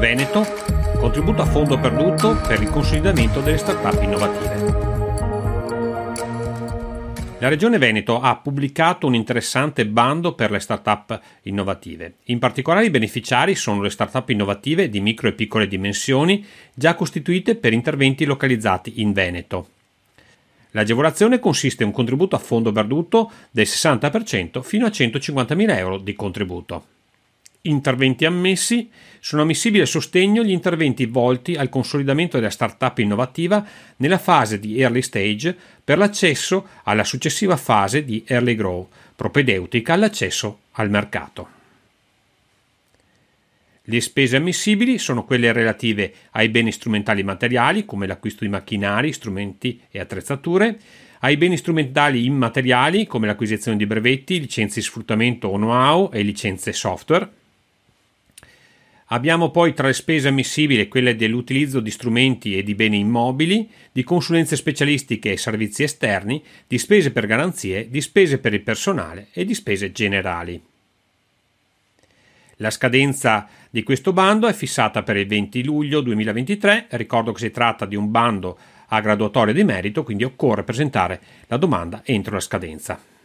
Veneto, contributo a fondo perduto per il consolidamento delle start-up innovative. La Regione Veneto ha pubblicato un interessante bando per le start-up innovative. In particolare i beneficiari sono le start-up innovative di micro e piccole dimensioni già costituite per interventi localizzati in Veneto. L'agevolazione consiste in un contributo a fondo perduto del 60% fino a 150.000 euro di contributo. Interventi ammessi. Sono ammissibili a sostegno gli interventi volti al consolidamento della startup innovativa nella fase di early stage per l'accesso alla successiva fase di early grow, propedeutica all'accesso al mercato. Le spese ammissibili sono quelle relative ai beni strumentali materiali, come l'acquisto di macchinari, strumenti e attrezzature, ai beni strumentali immateriali, come l'acquisizione di brevetti, licenze di sfruttamento o know-how e licenze software, Abbiamo poi tra le spese ammissibili quelle dell'utilizzo di strumenti e di beni immobili, di consulenze specialistiche e servizi esterni, di spese per garanzie, di spese per il personale e di spese generali. La scadenza di questo bando è fissata per il 20 luglio 2023, ricordo che si tratta di un bando a graduatoria di merito, quindi occorre presentare la domanda entro la scadenza.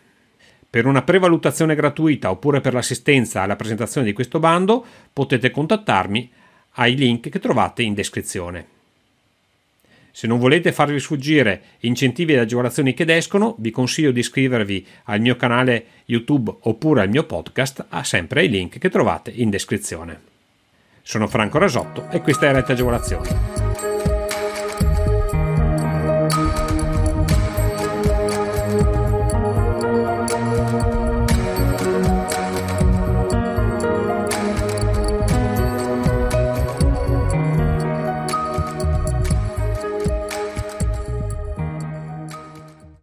Per una prevalutazione gratuita oppure per l'assistenza alla presentazione di questo bando potete contattarmi ai link che trovate in descrizione. Se non volete farvi sfuggire incentivi ed agevolazioni che descono, vi consiglio di iscrivervi al mio canale YouTube oppure al mio podcast, a sempre ai link che trovate in descrizione. Sono Franco Rasotto e questa è Rete Agevolazioni.